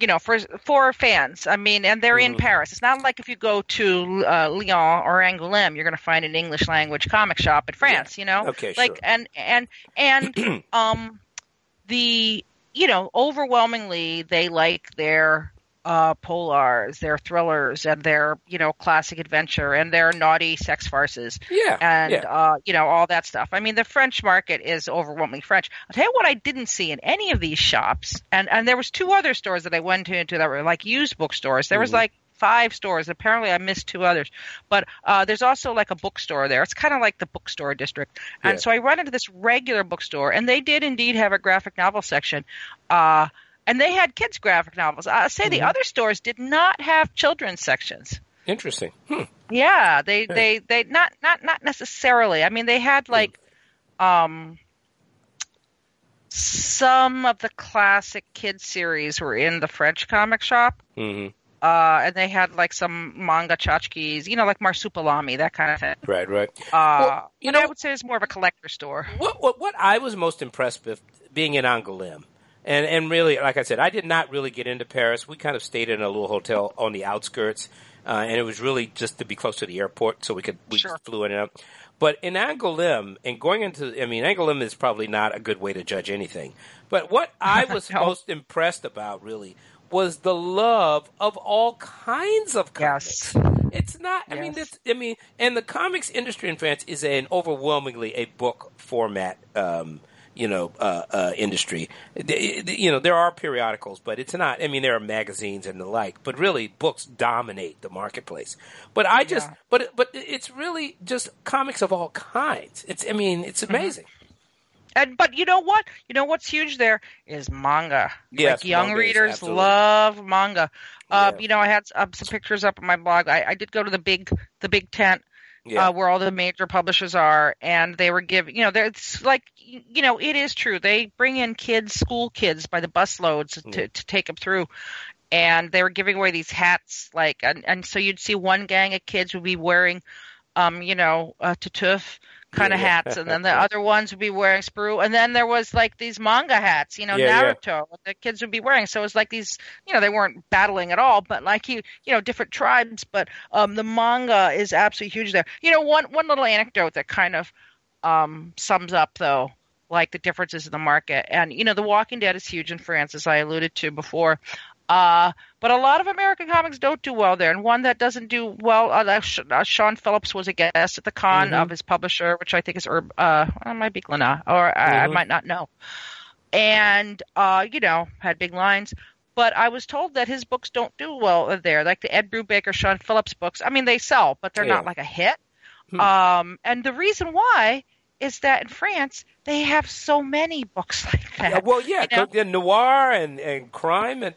You know, for for fans, I mean, and they're mm-hmm. in Paris. It's not like if you go to uh, Lyon or Angoulême, you're going to find an English language comic shop in France. Yeah. You know, okay, like sure. and and and um, the you know, overwhelmingly they like their uh, polars, their thrillers, and their you know classic adventure, and their naughty sex farces. Yeah, and yeah. Uh, you know all that stuff. I mean, the French market is overwhelmingly French. I'll tell you what I didn't see in any of these shops, and and there was two other stores that I went into that were like used bookstores. There was mm-hmm. like five stores. Apparently, I missed two others. But uh, there's also like a bookstore there. It's kind of like the bookstore district. And yeah. so I run into this regular bookstore, and they did indeed have a graphic novel section. Uh, and they had kids' graphic novels. I say mm-hmm. the other stores did not have children's sections. Interesting. Hmm. Yeah, they, yeah. they they not not not necessarily. I mean, they had like. Um, some of the classic kid series were in the French comic shop. Mm-hmm. Uh, and they had like some manga tchotchkes, you know, like Marsupilami, that kind of thing. Right, right. Uh, well, you know, I would say it's more of a collector store. What, what, what I was most impressed with being in Angoulême, and and really, like I said, I did not really get into Paris. We kind of stayed in a little hotel on the outskirts, uh, and it was really just to be close to the airport, so we could we sure. flew in and out. But in Angoulême, and going into, I mean, Angoulême is probably not a good way to judge anything. But what I was no. most impressed about, really, was the love of all kinds of comics. Yes. It's not. I mean, this. I mean, and the comics industry in France is an overwhelmingly a book format. Um, you know, uh, uh, industry. You know, there are periodicals, but it's not. I mean, there are magazines and the like, but really, books dominate the marketplace. But I just, Yeah. but but it's really just comics of all kinds. It's. I mean, it's Mm-hmm. amazing. And but you know what? You know what's huge there is manga. Yes, like young readers absolutely- love manga. Uh, Yeah. You know, I had um, some pictures up on my blog. I, I did go to the big the big tent Yeah. uh, where all the major publishers are, and they were giving. You know, it's like you know, it is true. They bring in kids, school kids, by the busloads to Mm. to take them through. And they were giving away these hats, like, and, and so you'd see one gang of kids would be wearing, um, you know, uh, Titeuf kind of Yeah, yeah. hats, and then the other ones would be wearing Spirou, and then there was like these manga hats, you know, Yeah. Naruto, the kids would be wearing. So it was like these, you know, they weren't battling at all, but like you, you know, different tribes. But um, the manga is absolutely huge there. You know, one one little anecdote that kind of um sums up though, like the differences in the market, and you know, The Walking Dead is huge in France, as I alluded to before. Uh, but a lot of American comics don't do well there, and one that doesn't do well. Uh, uh, Sean Phillips was a guest at the con Mhm. of his publisher, which I think is Herb. Uh, it might be Glénat, or I, I Mhm. might not know. And uh, you know, had big lines. But I was told that his books don't do well there, like the Ed Brubaker, Sean Phillips books. I mean, they sell, but they're Yeah. not like a hit. Hmm. Um, and the reason why is that in France they have so many books like that. Yeah, well, yeah, you know? noir and, and crime and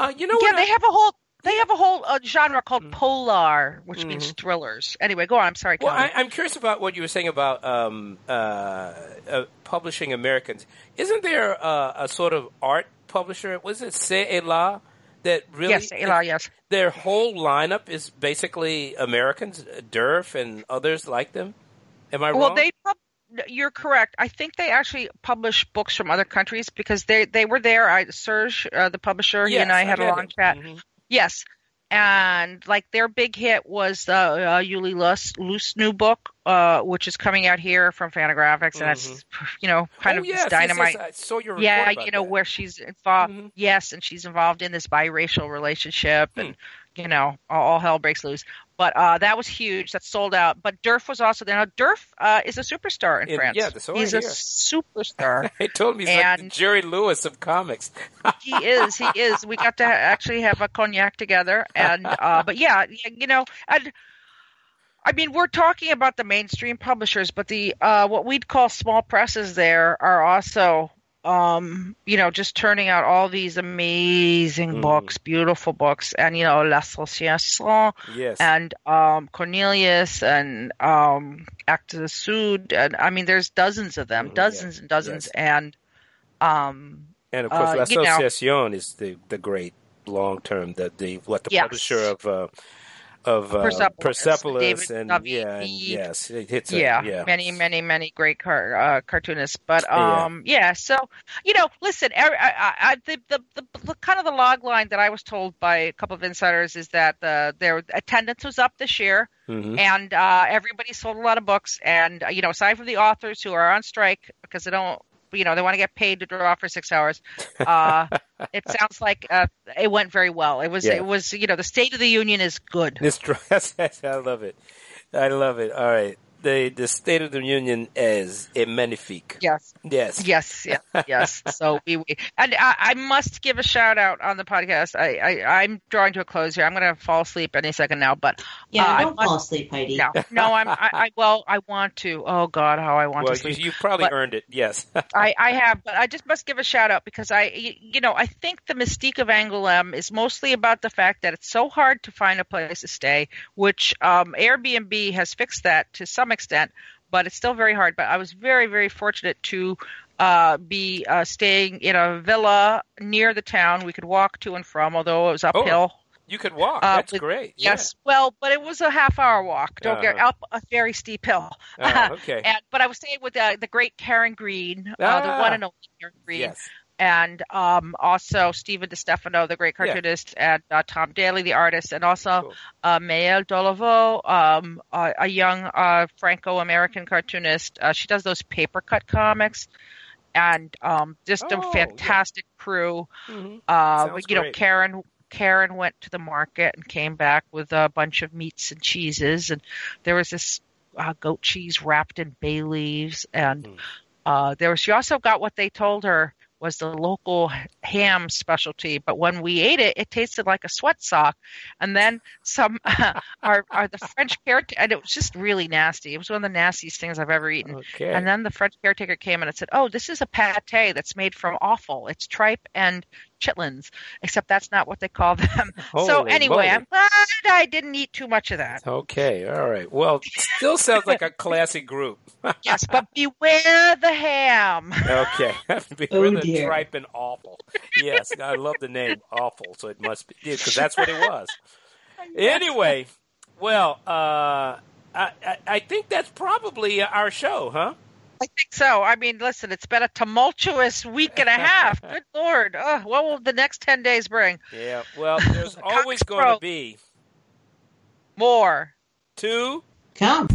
uh, you know yeah, they I- have a whole they have a whole uh, genre called Mm. polar, which means thrillers. Anyway, go on. I'm sorry, well, I, I'm curious about what you were saying about um, uh, uh, publishing Americans. Isn't there uh, a sort of art publisher? Was it Çà et Là that really? yes, Eli, yes. Their whole lineup is basically Americans, Derf and others like them. Am I well, wrong? they pub- you're correct. I think they actually publish books from other countries because they they were there. I Serge, uh, the publisher, he and I had a long him. chat. Mhm. Yes. And like their big hit was the uh, Yuli Luce, Luce new book, uh, which is coming out here from Fantagraphics, and that's you know kind oh, of yes, this yes, dynamite. Yes, your yeah, you know that. where she's involved. Mhm. Yes, and she's involved in this biracial relationship, Hmm. And you know all, hell breaks loose. But uh, that was huge. That sold out. But Derf was also there. Now Derf uh, is a superstar in In- France. yeah, I He's a superstar. They told me he's like the Jerry Lewis of comics. he is. He is. We got to actually have a cognac together, and uh, but yeah, you know, and I mean, we're talking about the mainstream publishers, but the uh, what we'd call small presses there are also, um, you know, just turning out all these amazing Mhm. books, beautiful books, and you know, L'Association Yes. and um, Cornelius and um, Actes de Sud, and I mean, there's dozens of them, Mhm, dozens yeah, and dozens, yes. and um, And of course, Uh, you know- L'Association is the the great long term the the what the Yes. publisher of uh, of uh, Persepolis, Persepolis David and David yeah, and yes, it hits a, yeah, yeah, many, many, many great car, uh, cartoonists. But Yeah. um, yeah. So you know, listen, I, I, I, the, the the the kind of the log line that I was told by a couple of insiders is that uh, their attendance was up this year, Mhm. and uh, everybody sold a lot of books. And uh, you know, aside from the authors who are on strike because they don't, you know, they want to get paid to draw for six hours. Uh, it sounds like uh, it went very well. It was, Yeah. it was, you know, the State of the Union is good. This I love it. I love it. All right. The the State of the Union is a magnifique. Yes. Yes. Yes, yes, yes. So we, we and I, I must give a shout out on the podcast. I, I I'm drawing to a close here. I'm going to fall asleep any second now, but Yeah, Uh, I don't must- fall asleep, Heidi. no, no. I'm I, I well, I want to. Oh God, how I want Well, to you, sleep. you probably But- earned it. Yes. I, I have, but I just must give a shout out because I, y- you know, I think the mystique of Angoulême is mostly about the fact that it's so hard to find a place to stay, which um, Airbnb has fixed that to some extent, but it's still very hard. But I was very, very fortunate to uh, be uh, staying in a villa near the town. We could walk to and from, although it was uphill. you could walk. Uh, That's with- great. Yes, well, but it was a half hour walk. Don't get Uh-huh. up a very steep hill. Yeah. Oh, okay. And but I was staying with uh, the great Karen Green, uh, the Ah. one and only Karen Green, yes. And um, also Stephen DeStefano, the great Yeah. cartoonist, and uh, Tom Daly, the artist, and also Cool. uh, Maëlle Dolaveau, um, uh, a young uh, Franco-American cartoonist. Uh, she does those paper cut comics, and um, just Oh, a yeah. fantastic crew. Mhm. Uh, you know, great. Karen Karen went to the market and came back with a bunch of meats and cheeses, and there was this uh, goat cheese wrapped in bay leaves, and Mm. uh, there was. She also got what they told her was the local ham specialty, but when we ate it, it tasted like a sweat sock. And then some, our, our the French caretaker, and it was just really nasty. It was one of the nastiest things I've ever eaten. Okay. And then the French caretaker came in and said, "Oh, this is a pate that's made from offal. It's tripe and chitlins, except that's not what they call them." so anyway, moly. I'm glad I didn't eat too much of that. Okay, all right. Well, still sounds like a classic group. yes, but beware the ham. Okay, be Oh, really dear. tripe and awful. Yes, I love the name awful, so it must be because that's what it was. Anyway, well, uh, I, I I think that's probably our show, huh? I think so. I mean, listen, it's been a tumultuous week and a half. Good lord. Ugh, what will the next 10 days bring? Yeah. Well, there's always going to be More. two. Come.